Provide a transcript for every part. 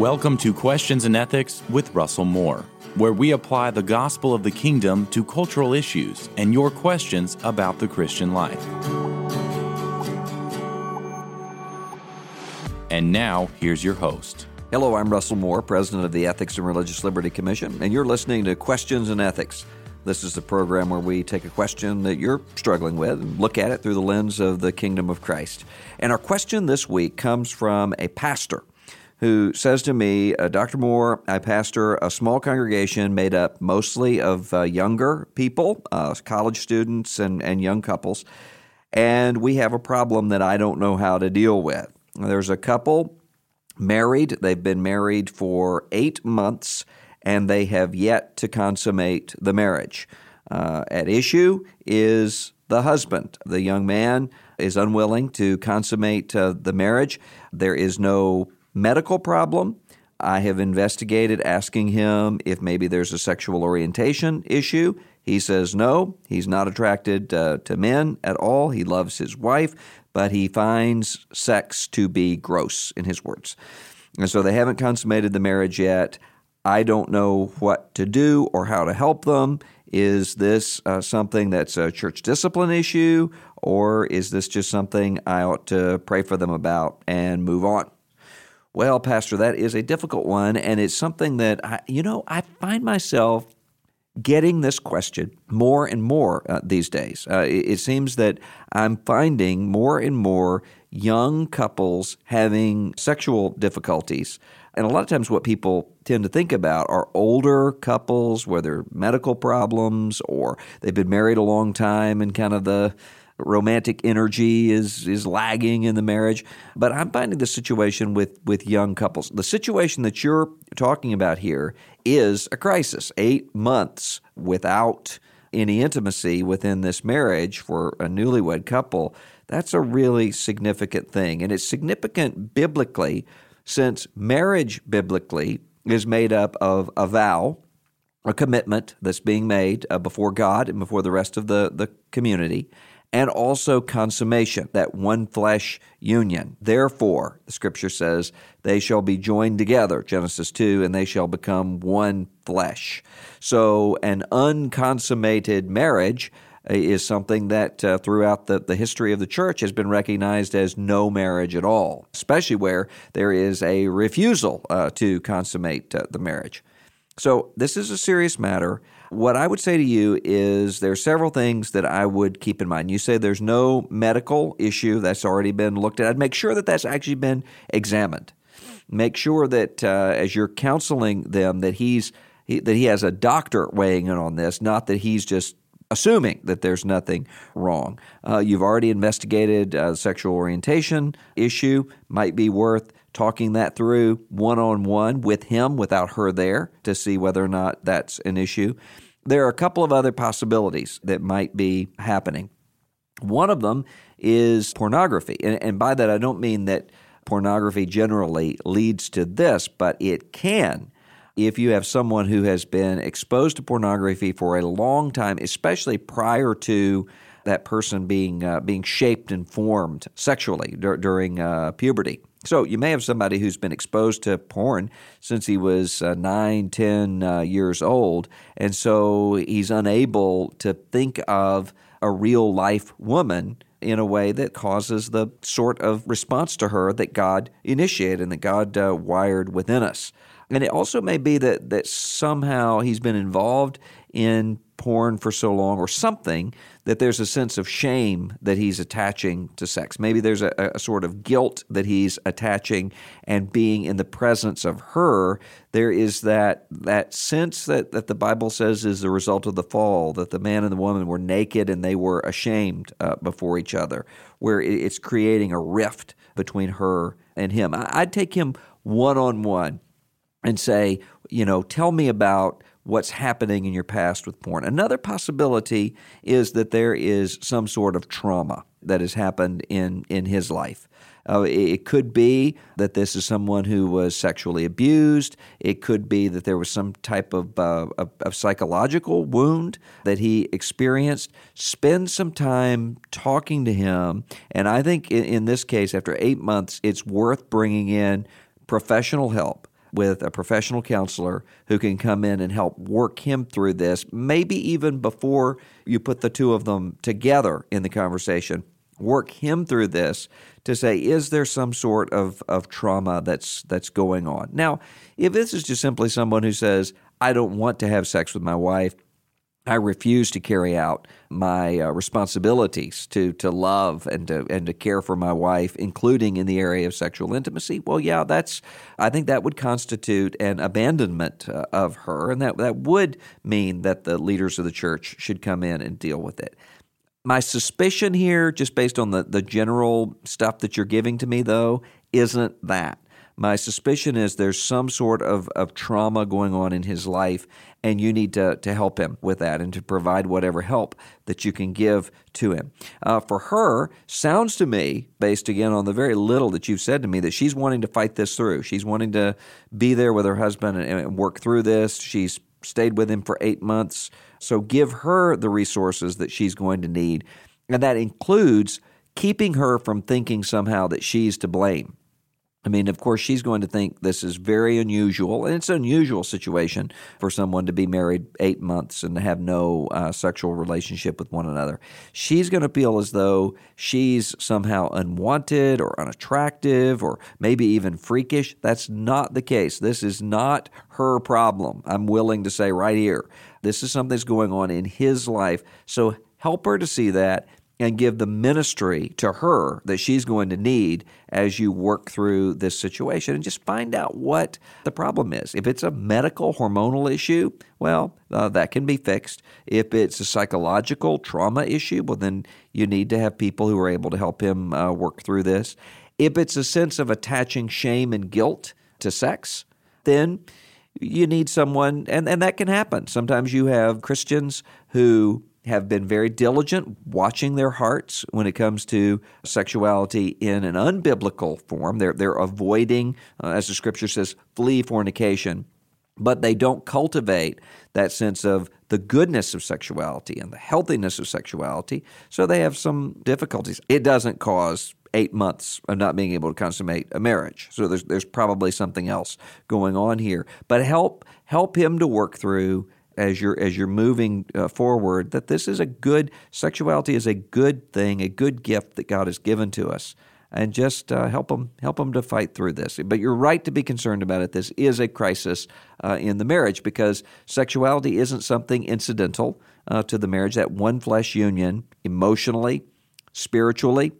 Welcome to Questions and Ethics with Russell Moore, where we apply the gospel of the kingdom to cultural issues and your questions about the Christian life. And now, here's your host. Hello, I'm Russell Moore, President of the Ethics and Religious Liberty Commission, and you're listening to Questions and Ethics. This is the program where we take a question that you're struggling with and look at it through the lens of the kingdom of Christ. And our question this week comes from a pastor who says to me, uh, Dr. Moore, I pastor a small congregation made up mostly of uh, younger people, uh, college students, and, and young couples, and we have a problem that I don't know how to deal with. There's a couple married, they've been married for eight months, and they have yet to consummate the marriage. Uh, at issue is the husband. The young man is unwilling to consummate uh, the marriage. There is no medical problem. I have investigated asking him if maybe there's a sexual orientation issue. He says no, he's not attracted uh, to men at all. He loves his wife, but he finds sex to be gross, in his words. And so they haven't consummated the marriage yet. I don't know what to do or how to help them. Is this uh, something that's a church discipline issue, or is this just something I ought to pray for them about and move on? Well, Pastor, that is a difficult one, and it's something that I, you know, I find myself getting this question more and more uh, these days. Uh, it, it, seems that I'm finding more and more young couples having sexual difficulties. And a lot of times, what people tend to think about are older couples, whether medical problems or they've been married a long time and kind of the romantic energy is is lagging in the marriage. But I'm finding the situation with with young couples. The situation that you're talking about here is a crisis. Eight months without any intimacy within this marriage for a newlywed couple. That's a really significant thing, and it's significant biblically since marriage biblically is made up of a vow a commitment that's being made uh, before God and before the rest of the, the community, and also consummation, that one flesh union. Therefore, the scripture says, they shall be joined together, Genesis 2, and they shall become one flesh. So, an unconsummated marriage uh, is something that uh, throughout the, the history of the church has been recognized as no marriage at all, especially where there is a refusal uh, to consummate uh, the marriage. So, this is a serious matter. What I would say to you is there are several things that I would keep in mind. You say there's no medical issue that's already been looked at. I'd make sure that that's actually been examined. Make sure that uh, as you're counseling them that he's he, that he has a doctor weighing in on this, not that he's just assuming that there's nothing wrong. Uh, you've already investigated a sexual orientation issue. Might be worth talking that through one on one with him without her there to see whether or not that's an issue. There are a couple of other possibilities that might be happening. One of them is pornography. And, and by that, I don't mean that pornography generally leads to this, but it can. if you have someone who has been exposed to pornography for a long time, especially prior to that person being uh, being shaped and formed sexually dur- during uh, puberty. So you may have somebody who's been exposed to porn since he was uh, nine, ten uh, years old, and so he's unable to think of a real life woman in a way that causes the sort of response to her that God initiated and that God uh, wired within us. And it also may be that that somehow he's been involved in porn for so long or something that there's a sense of shame that he's attaching to sex. Maybe there's a, a, sort of guilt that he's attaching and being in the presence of her. There is that that sense that, that the Bible says is the result of the fall, that the man and the woman were naked and they were ashamed uh, before each other, where it's creating a rift between her and him. I'd take him one on one and say, you know, tell me about what's happening in your past with porn. Another possibility is that there is some sort of trauma that has happened in, in his life. Uh, it could be that this is someone who was sexually abused. It could be that there was some type of, uh, of, of, psychological wound that he experienced. Spend some time talking to him. And I think in, in this case, after eight months, it's worth bringing in professional help with a professional counselor who can come in and help work him through this, maybe even before you put the two of them together in the conversation. Work him through this to say, is there some sort of, of trauma that's that's going on? Now, if this is just simply someone who says, I don't want to have sex with my wife, I refuse to carry out my uh, responsibilities to to love and to and to care for my wife, including in the area of sexual intimacy. Well, yeah, that's I think that would constitute an abandonment uh, of her, and that that would mean that the leaders of the church should come in and deal with it. My suspicion here, just based on the the general stuff that you're giving to me, though, isn't that. My suspicion is there's some sort of, of trauma going on in his life, and you need to, to help him with that and to provide whatever help that you can give to him. Uh, for her, sounds to me, based again on the very little that you've said to me, that she's wanting to fight this through. She's wanting to be there with her husband and, and work through this. She's stayed with him for eight months. So give her the resources that she's going to need. And that includes keeping her from thinking somehow that she's to blame I mean, of course, she's going to think this is very unusual, and it's an unusual situation for someone to be married eight months and have no uh, sexual relationship with one another. She's going to feel as though she's somehow unwanted or unattractive or maybe even freakish. That's not the case. This is not her problem. I'm willing to say right here. This is something that's going on in his life. So help her to see that and give the ministry to her that she's going to need as you work through this situation and just find out what the problem is. If it's a medical hormonal issue, well, uh, that can be fixed. If it's a psychological trauma issue, well, then you need to have people who are able to help him uh, work through this. If it's a sense of attaching shame and guilt to sex, then you need someone, and, and that can happen. Sometimes you have Christians who have been very diligent watching their hearts when it comes to sexuality in an unbiblical form. They're, they're avoiding, uh, as the scripture says, flee fornication, but they don't cultivate that sense of the goodness of sexuality and the healthiness of sexuality. So they have some difficulties. It doesn't cause eight months of not being able to consummate a marriage. So there's there's probably something else going on here. But help help him to work through as you're as you're moving uh, forward that this is a good sexuality is a good thing, a good gift that God has given to us, and just uh, help them help them to fight through this. But you're right to be concerned about it. This is a crisis uh, in the marriage because sexuality isn't something incidental uh, to the marriage. That one flesh union, emotionally, spiritually,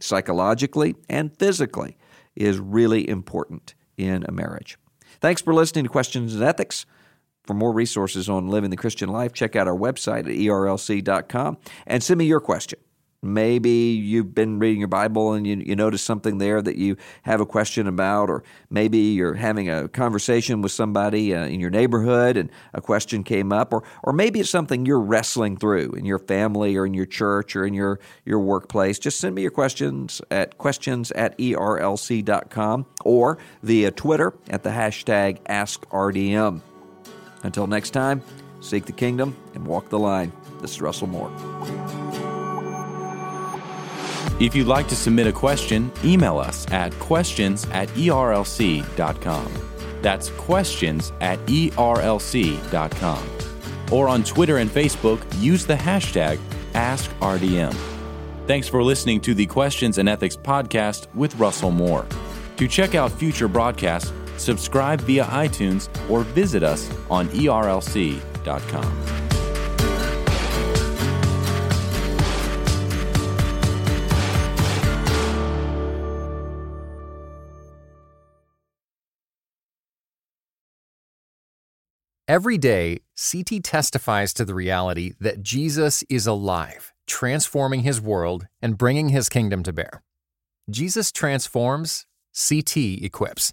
psychologically, and physically, is really important in a marriage. Thanks for listening to Questions and Ethics. For more resources on living the Christian life, check out our website at erlc.com and send me your question. Maybe you've been reading your Bible and you, you notice something there that you have a question about, or maybe you're having a conversation with somebody uh, in your neighborhood and a question came up, or, or maybe it's something you're wrestling through in your family or in your church or in your, your workplace. Just send me your questions at questions at erlc.com or via Twitter at the hashtag AskRDM. Until next time, seek the kingdom and walk the line. This is Russell Moore. If you'd like to submit a question, email us at questions at erlc.com. That's questions at erlc.com. Or on Twitter and Facebook, use the hashtag AskRDM. Thanks for listening to the Questions and Ethics podcast with Russell Moore. To check out future broadcasts, subscribe via iTunes or visit us on erlc.com. Every day, CT testifies to the reality that Jesus is alive, transforming his world and bringing his kingdom to bear. Jesus transforms, CT equips.